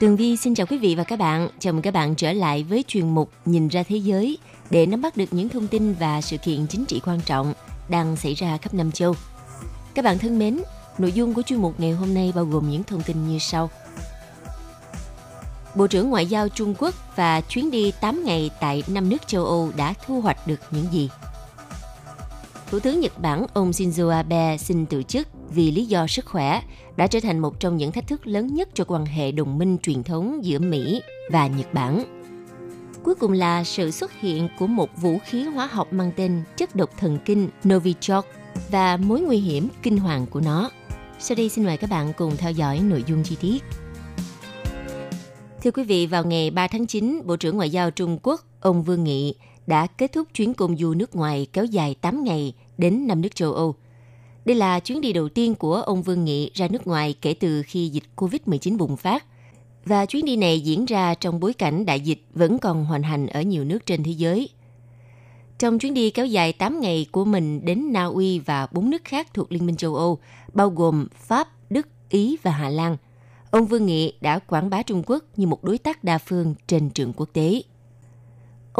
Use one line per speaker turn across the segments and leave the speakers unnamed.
Tường Vi xin chào quý vị và các bạn. Chào mừng các bạn trở lại với chuyên mục Nhìn ra thế giới để nắm bắt được những thông tin và sự kiện chính trị quan trọng đang xảy ra khắp năm châu. Các bạn thân mến, nội dung của chuyên mục ngày hôm nay bao gồm những thông tin như sau. Bộ trưởng Ngoại giao Trung Quốc và chuyến đi 8 ngày tại năm nước châu Âu đã thu hoạch được những gì? Thủ tướng Nhật Bản ông Shinzo Abe xin từ chức vì lý do sức khỏe đã trở thành một trong những thách thức lớn nhất cho quan hệ đồng minh truyền thống giữa Mỹ và Nhật Bản. Cuối cùng là sự xuất hiện của một vũ khí hóa học mang tên chất độc thần kinh Novichok và mối nguy hiểm kinh hoàng của nó. Sau đây xin mời các bạn cùng theo dõi nội dung chi tiết. Thưa quý vị, vào ngày 3 tháng 9, Bộ trưởng Ngoại giao Trung Quốc ông Vương Nghị đã kết thúc chuyến công du nước ngoài kéo dài 8 ngày đến năm nước châu Âu – đây là chuyến đi đầu tiên của ông Vương Nghị ra nước ngoài kể từ khi dịch COVID-19 bùng phát. Và chuyến đi này diễn ra trong bối cảnh đại dịch vẫn còn hoành hành ở nhiều nước trên thế giới. Trong chuyến đi kéo dài 8 ngày của mình đến Na Uy và 4 nước khác thuộc Liên minh châu Âu, bao gồm Pháp, Đức, Ý và Hà Lan, ông Vương Nghị đã quảng bá Trung Quốc như một đối tác đa phương trên trường quốc tế.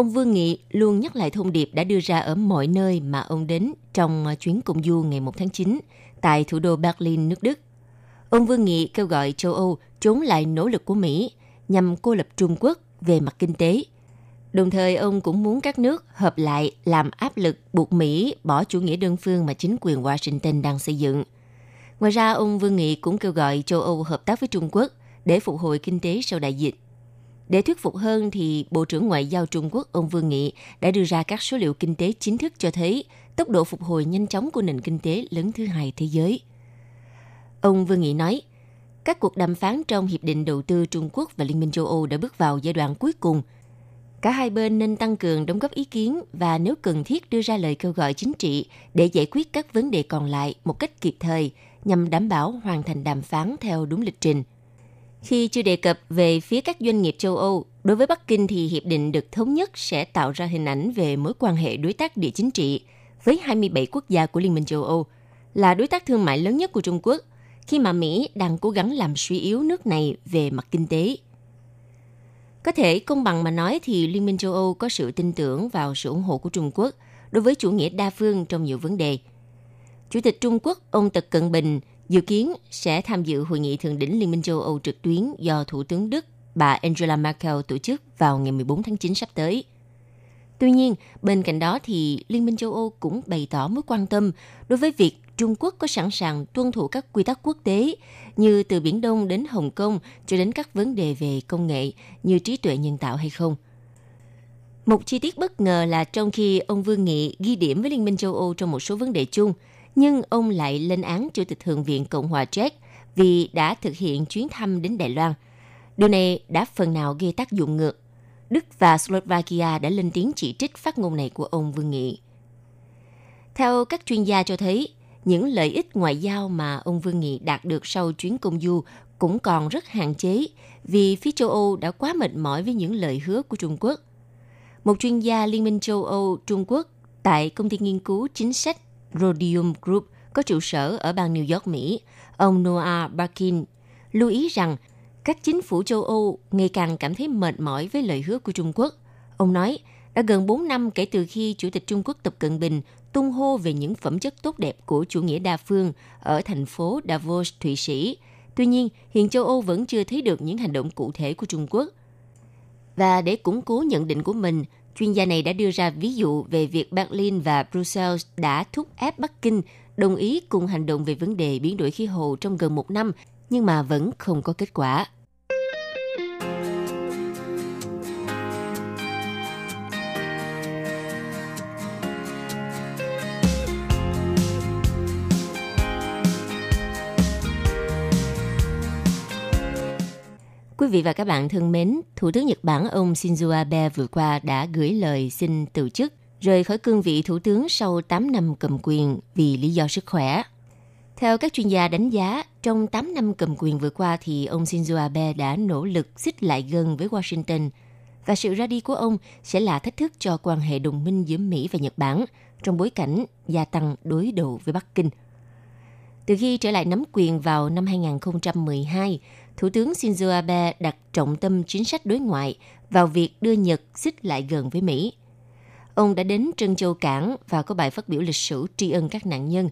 Ông Vương Nghị luôn nhắc lại thông điệp đã đưa ra ở mọi nơi mà ông đến trong à, chuyến công du ngày 1 tháng 9 tại thủ đô Berlin, nước Đức. Ông Vương Nghị kêu gọi châu Âu chống lại nỗ lực của Mỹ nhằm cô lập Trung Quốc về mặt kinh tế. Đồng thời, ông cũng muốn các nước hợp lại làm áp lực buộc Mỹ bỏ chủ nghĩa đơn phương mà chính quyền Washington đang xây dựng. Ngoài ra, ông Vương Nghị cũng kêu gọi châu Âu hợp tác với Trung Quốc để phục hồi kinh tế sau đại dịch. Để thuyết phục hơn thì Bộ trưởng Ngoại giao Trung Quốc ông Vương Nghị đã đưa ra các số liệu kinh tế chính thức cho thấy tốc độ phục hồi nhanh chóng của nền kinh tế lớn thứ hai thế giới. Ông Vương Nghị nói, các cuộc đàm phán trong Hiệp định Đầu tư Trung Quốc và Liên minh châu Âu đã bước vào giai đoạn cuối cùng. Cả hai bên nên tăng cường đóng góp ý kiến và nếu cần thiết đưa ra lời kêu gọi chính trị để giải quyết các vấn đề còn lại một cách kịp thời nhằm đảm bảo hoàn thành đàm phán theo đúng lịch trình – khi chưa đề cập về phía các doanh nghiệp châu Âu, đối với Bắc Kinh thì hiệp định được thống nhất sẽ tạo ra hình ảnh về mối quan hệ đối tác địa chính trị với 27 quốc gia của Liên minh châu Âu, là đối tác thương mại lớn nhất của Trung Quốc, khi mà Mỹ đang cố gắng làm suy yếu nước này về mặt kinh tế. Có thể công bằng mà nói thì Liên minh châu Âu có sự tin tưởng vào sự ủng hộ của Trung Quốc đối với chủ nghĩa đa phương trong nhiều vấn đề. Chủ tịch Trung Quốc ông Tập Cận Bình dự kiến sẽ tham dự hội nghị thượng đỉnh Liên minh châu Âu trực tuyến do Thủ tướng Đức bà Angela Merkel tổ chức vào ngày 14 tháng 9 sắp tới. Tuy nhiên, bên cạnh đó thì Liên minh châu Âu cũng bày tỏ mối quan tâm đối với việc Trung Quốc có sẵn sàng tuân thủ các quy tắc quốc tế như từ Biển Đông đến Hồng Kông cho đến các vấn đề về công nghệ như trí tuệ nhân tạo hay không. Một chi tiết bất ngờ là trong khi ông Vương Nghị ghi điểm với Liên minh châu Âu trong một số vấn đề chung – nhưng ông lại lên án Chủ tịch Thượng viện Cộng hòa Czech vì đã thực hiện chuyến thăm đến Đài Loan. Điều này đã phần nào gây tác dụng ngược. Đức và Slovakia đã lên tiếng chỉ trích phát ngôn này của ông Vương Nghị. Theo các chuyên gia cho thấy, những lợi ích ngoại giao mà ông Vương Nghị đạt được sau chuyến công du cũng còn rất hạn chế vì phía châu Âu đã quá mệt mỏi với những lời hứa của Trung Quốc. Một chuyên gia Liên minh châu Âu Trung Quốc tại công ty nghiên cứu chính sách Rhodium Group có trụ sở ở bang New York, Mỹ, ông Noah Barkin lưu ý rằng các chính phủ châu Âu ngày càng cảm thấy mệt mỏi với lời hứa của Trung Quốc. Ông nói, đã gần 4 năm kể từ khi Chủ tịch Trung Quốc Tập Cận Bình tung hô về những phẩm chất tốt đẹp của chủ nghĩa đa phương ở thành phố Davos, Thụy Sĩ. Tuy nhiên, hiện châu Âu vẫn chưa thấy được những hành động cụ thể của Trung Quốc. Và để củng cố nhận định của mình, Chuyên gia này đã đưa ra ví dụ về việc Berlin và Brussels đã thúc ép Bắc Kinh đồng ý cùng hành động về vấn đề biến đổi khí hậu trong gần một năm, nhưng mà vẫn không có kết quả. Vị và các bạn thân mến, Thủ tướng Nhật Bản ông Shinzo Abe vừa qua đã gửi lời xin từ chức, rời khỏi cương vị thủ tướng sau 8 năm cầm quyền vì lý do sức khỏe. Theo các chuyên gia đánh giá, trong 8 năm cầm quyền vừa qua thì ông Shinzo Abe đã nỗ lực xích lại gần với Washington và sự ra đi của ông sẽ là thách thức cho quan hệ đồng minh giữa Mỹ và Nhật Bản trong bối cảnh gia tăng đối đầu với Bắc Kinh. Từ khi trở lại nắm quyền vào năm 2012, Thủ tướng Shinzo Abe đặt trọng tâm chính sách đối ngoại vào việc đưa Nhật xích lại gần với Mỹ. Ông đã đến Trân Châu Cảng và có bài phát biểu lịch sử tri ân các nạn nhân.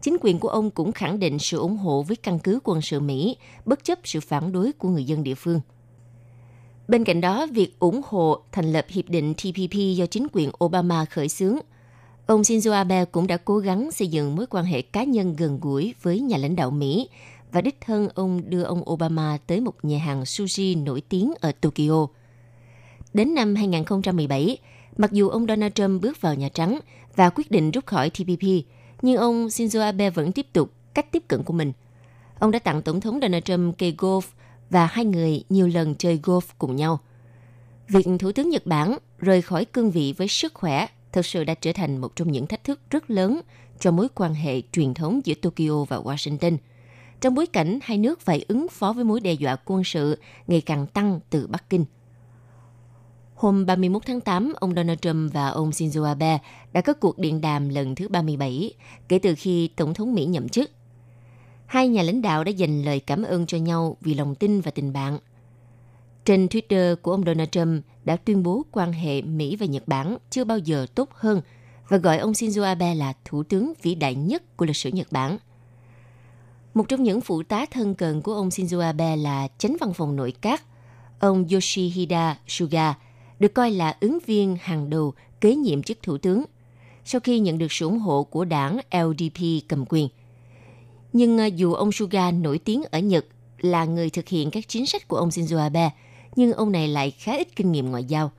Chính quyền của ông cũng khẳng định sự ủng hộ với căn cứ quân sự Mỹ, bất chấp sự phản đối của người dân địa phương. Bên cạnh đó, việc ủng hộ thành lập hiệp định TPP do chính quyền Obama khởi xướng, ông Shinzo Abe cũng đã cố gắng xây dựng mối quan hệ cá nhân gần gũi với nhà lãnh đạo Mỹ và đích thân ông đưa ông Obama tới một nhà hàng sushi nổi tiếng ở Tokyo. Đến năm 2017, mặc dù ông Donald Trump bước vào Nhà Trắng và quyết định rút khỏi TPP, nhưng ông Shinzo Abe vẫn tiếp tục cách tiếp cận của mình. Ông đã tặng Tổng thống Donald Trump cây golf và hai người nhiều lần chơi golf cùng nhau. Việc Thủ tướng Nhật Bản rời khỏi cương vị với sức khỏe thực sự đã trở thành một trong những thách thức rất lớn cho mối quan hệ truyền thống giữa Tokyo và Washington – trong bối cảnh hai nước phải ứng phó với mối đe dọa quân sự ngày càng tăng từ Bắc Kinh. Hôm 31 tháng 8, ông Donald Trump và ông Shinzo Abe đã có cuộc điện đàm lần thứ 37 kể từ khi Tổng thống Mỹ nhậm chức. Hai nhà lãnh đạo đã dành lời cảm ơn cho nhau vì lòng tin và tình bạn. Trên Twitter của ông Donald Trump đã tuyên bố quan hệ Mỹ và Nhật Bản chưa bao giờ tốt hơn và gọi ông Shinzo Abe là thủ tướng vĩ đại nhất của lịch sử Nhật Bản – một trong những phụ tá thân cận của ông Shinzo Abe là chánh văn phòng nội các, ông Yoshihida Suga, được coi là ứng viên hàng đầu kế nhiệm chức thủ tướng, sau khi nhận được sự ủng hộ của đảng LDP cầm quyền. Nhưng à, dù ông Suga nổi tiếng ở Nhật là người thực hiện các chính sách của ông Shinzo Abe, nhưng ông này lại khá ít kinh nghiệm ngoại giao.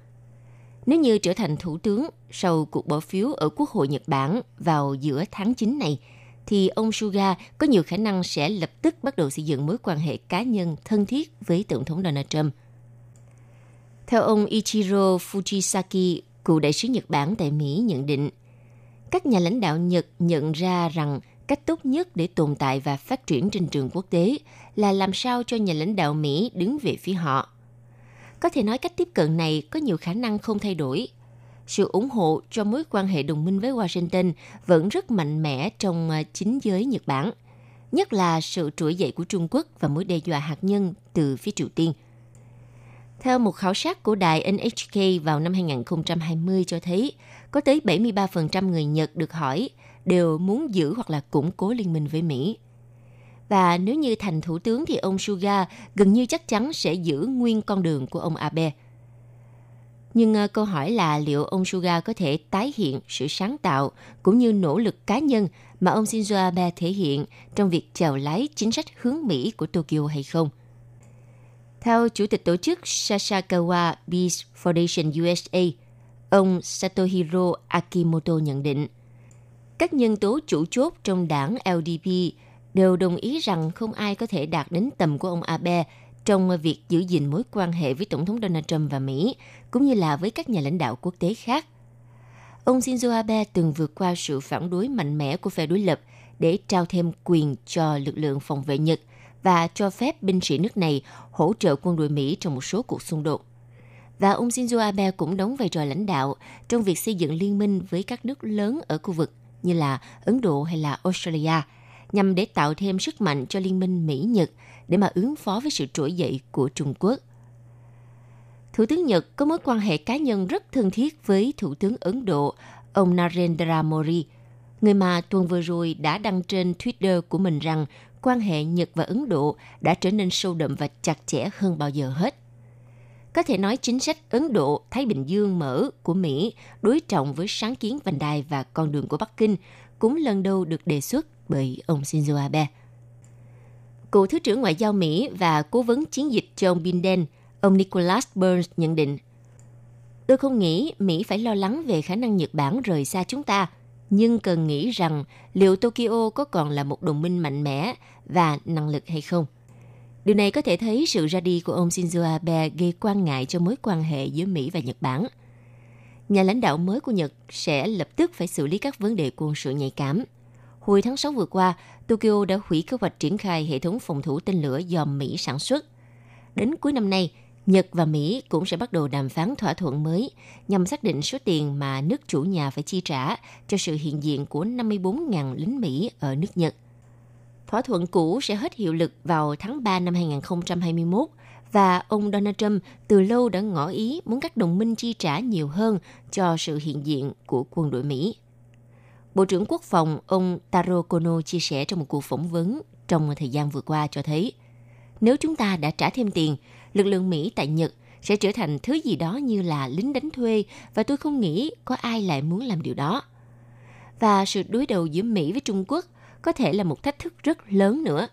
Nếu như trở thành thủ tướng sau cuộc bỏ phiếu ở Quốc hội Nhật Bản vào giữa tháng 9 này – thì ông Suga có nhiều khả năng sẽ lập tức bắt đầu xây dựng mối quan hệ cá nhân thân thiết với Tổng thống Donald Trump. Theo ông Ichiro Fujisaki, cựu đại sứ Nhật Bản tại Mỹ nhận định, các nhà lãnh đạo Nhật nhận ra rằng cách tốt nhất để tồn tại và phát triển trên trường quốc tế là làm sao cho nhà lãnh đạo Mỹ đứng về phía họ. Có thể nói cách tiếp cận này có nhiều khả năng không thay đổi – sự ủng hộ cho mối quan hệ đồng minh với Washington vẫn rất mạnh mẽ trong à, chính giới Nhật Bản, nhất là sự trỗi dậy của Trung Quốc và mối đe dọa hạt nhân từ phía Triều Tiên. Theo một khảo sát của đài NHK vào năm 2020 cho thấy, có tới 73% người Nhật được hỏi đều muốn giữ hoặc là củng cố liên minh với Mỹ. Và nếu như thành thủ tướng thì ông Suga gần như chắc chắn sẽ giữ nguyên con đường của ông Abe – nhưng ờ, câu hỏi là liệu ông Suga có thể tái hiện sự sáng tạo cũng như nỗ lực cá nhân mà ông Shinzo Abe thể hiện trong việc chèo lái chính sách hướng Mỹ của Tokyo hay không? Theo Chủ tịch tổ chức Sasakawa Peace Foundation USA, ông Satohiro Akimoto nhận định, các nhân tố chủ chốt trong đảng LDP đều đồng ý rằng không ai có thể đạt đến tầm của ông Abe trong việc giữ gìn mối quan hệ với Tổng thống Donald Trump và Mỹ, cũng như là với các nhà lãnh đạo quốc tế khác. Ông Shinzo Abe từng vượt qua sự phản đối mạnh mẽ của phe đối lập để trao thêm quyền cho lực lượng phòng vệ Nhật và cho phép binh sĩ nước này hỗ trợ quân đội Mỹ trong một số cuộc xung đột. Và ông Shinzo Abe cũng đóng vai trò lãnh đạo trong việc xây dựng liên minh với các nước lớn ở khu vực như là Ấn Độ hay là Australia, nhằm để tạo thêm sức mạnh cho liên minh Mỹ-Nhật để mà ứng phó với sự trỗi dậy của Trung Quốc. Thủ tướng Nhật có mối quan hệ cá nhân rất thân thiết với Thủ tướng Ấn Độ, ông Narendra Modi, người mà tuần vừa rồi đã đăng trên Twitter của mình rằng quan hệ Nhật và Ấn Độ đã trở nên sâu đậm và chặt chẽ hơn bao giờ hết. Có thể nói chính sách Ấn Độ Thái Bình Dương mở của Mỹ đối trọng với sáng kiến vành đai và con đường của Bắc Kinh cũng lần đầu được đề xuất bởi ông Shinzo Abe. Cựu Thứ trưởng Ngoại giao Mỹ và Cố vấn chiến dịch John Biden, ông Nicholas Burns nhận định, Tôi không nghĩ Mỹ phải lo lắng về khả năng Nhật Bản rời xa chúng ta, nhưng cần nghĩ rằng liệu Tokyo có còn là một đồng minh mạnh mẽ và năng lực hay không. Điều này có thể thấy sự ra đi của ông Shinzo Abe gây quan ngại cho mối quan hệ giữa Mỹ và Nhật Bản. Nhà lãnh đạo mới của Nhật sẽ lập tức phải xử lý các vấn đề quân sự nhạy cảm. Hồi tháng 6 vừa qua, Tokyo đã hủy kế hoạch triển khai hệ thống phòng thủ tên lửa do Mỹ sản xuất. Đến cuối năm nay, Nhật và Mỹ cũng sẽ bắt đầu đàm phán thỏa thuận mới nhằm xác định số tiền mà nước chủ nhà phải chi trả cho sự hiện diện của 54.000 lính Mỹ ở nước Nhật. Thỏa thuận cũ sẽ hết hiệu lực vào tháng 3 năm 2021 và ông Donald Trump từ lâu đã ngỏ ý muốn các đồng minh chi trả nhiều hơn cho sự hiện diện của quân đội Mỹ. Bộ trưởng Quốc phòng ông Taro Kono chia sẻ trong một cuộc phỏng vấn trong thời gian vừa qua cho thấy, nếu chúng ta đã trả thêm tiền, lực lượng Mỹ tại Nhật sẽ trở thành thứ gì đó như là lính đánh thuê và tôi không nghĩ có ai lại muốn làm điều đó. Và sự đối đầu giữa Mỹ với Trung Quốc có thể là một thách thức rất lớn nữa.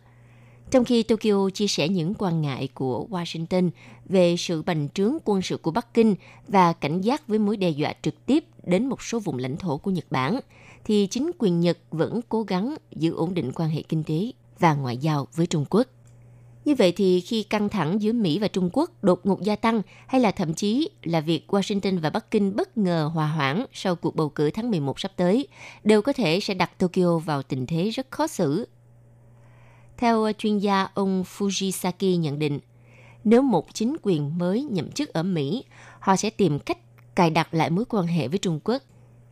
Trong khi Tokyo chia sẻ những quan ngại của Washington về sự bành trướng quân sự của Bắc Kinh và cảnh giác với mối đe dọa trực tiếp đến một số vùng lãnh thổ của Nhật Bản, thì chính quyền Nhật vẫn cố gắng giữ ổn định quan hệ kinh tế và ngoại giao với Trung Quốc. Như vậy thì khi căng thẳng giữa Mỹ và Trung Quốc đột ngột gia tăng hay là thậm chí là việc Washington và Bắc Kinh bất ngờ hòa hoãn sau cuộc bầu cử tháng 11 sắp tới, đều có thể sẽ đặt Tokyo vào tình thế rất khó xử. Theo chuyên gia ông Fujisaki nhận định, nếu một chính quyền mới nhậm chức ở Mỹ, họ sẽ tìm cách cài đặt lại mối quan hệ với Trung Quốc.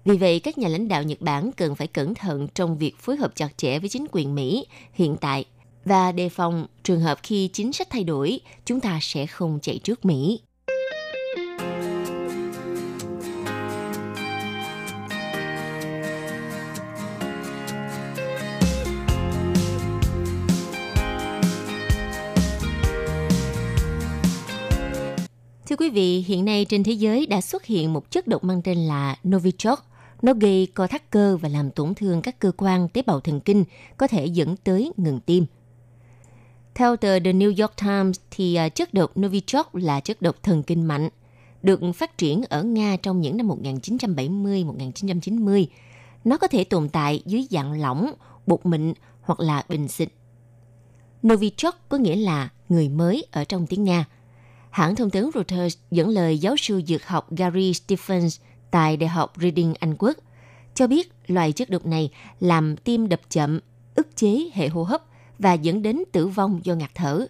Vì vậy, các nhà lãnh đạo Nhật Bản cần phải cẩn thận trong việc phối hợp chặt chẽ với chính quyền Mỹ hiện tại – và đề phòng trường hợp khi chính sách thay đổi, chúng ta sẽ không chạy trước Mỹ. Quý vị, hiện nay trên thế giới đã xuất hiện một chất độc mang tên là Novichok. Nó gây co thắt cơ và làm tổn thương các cơ quan tế bào thần kinh, có thể dẫn tới ngừng tim – theo tờ The New York Times, thì à, chất độc Novichok là chất độc thần kinh mạnh, được phát triển ở Nga trong những năm 1970-1990. Nó có thể tồn tại dưới dạng lỏng, bột mịn hoặc là bình xịt. Novichok có nghĩa là người mới ở trong tiếng Nga. Hãng thông tấn Reuters dẫn lời giáo sư dược học Gary Stephens tại Đại học Reading Anh Quốc cho biết loại chất độc này làm tim đập chậm, ức chế hệ hô hấp và dẫn đến tử vong do ngạt thở.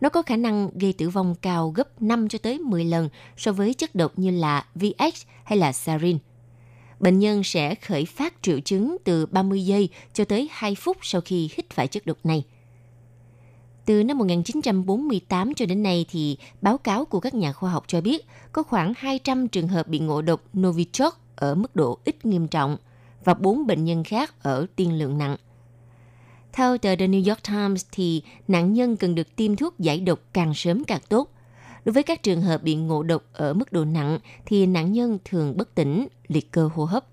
Nó có khả năng gây tử vong cao gấp 5 cho tới 10 lần so với chất độc như là VX hay là sarin. Bệnh nhân sẽ khởi phát triệu chứng từ 30 giây cho tới 2 phút sau khi hít phải chất độc này. Từ năm 1948 cho đến nay thì báo cáo của các nhà khoa học cho biết có khoảng 200 trường hợp bị ngộ độc Novichok ở mức độ ít nghiêm trọng và 4 bệnh nhân khác ở tiên lượng nặng. Theo tờ The New York Times thì nạn nhân cần được tiêm thuốc giải độc càng sớm càng tốt. Đối với các trường hợp bị ngộ độc ở mức độ nặng thì nạn nhân thường bất tỉnh, liệt cơ hô hấp.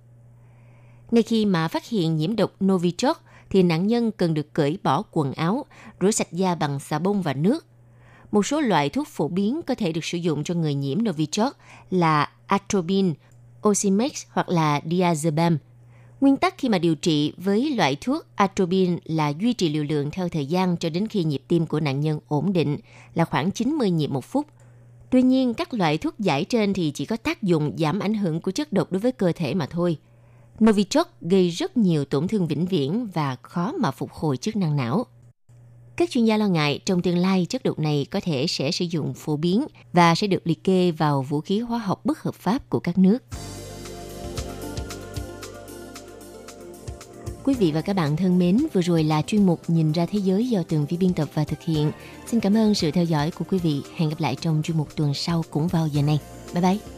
Ngay khi mà phát hiện nhiễm độc Novichok thì nạn nhân cần được cởi bỏ quần áo, rửa sạch da bằng xà bông và nước. Một số loại thuốc phổ biến có thể được sử dụng cho người nhiễm Novichok là atropine, Osimex hoặc là diazepam – Nguyên tắc khi mà điều trị với loại thuốc atropine là duy trì liều lượng theo thời gian cho đến khi nhịp tim của nạn nhân ổn định là khoảng 90 nhịp một phút. Tuy nhiên, các loại thuốc giải trên thì chỉ có tác dụng giảm ảnh hưởng của chất độc đối với cơ thể mà thôi. Novichok gây rất nhiều tổn thương vĩnh viễn và khó mà phục hồi chức năng não. Các chuyên gia lo ngại trong tương lai chất độc này có thể sẽ sử dụng phổ biến và sẽ được liệt kê vào vũ khí hóa học bất hợp pháp của các nước. Quý vị và các bạn thân mến, vừa rồi là chuyên mục Nhìn ra thế giới do tường vi biên tập và thực hiện. Xin cảm ơn sự theo dõi của quý vị. Hẹn gặp lại trong chuyên mục tuần sau cũng vào giờ này. Bye bye!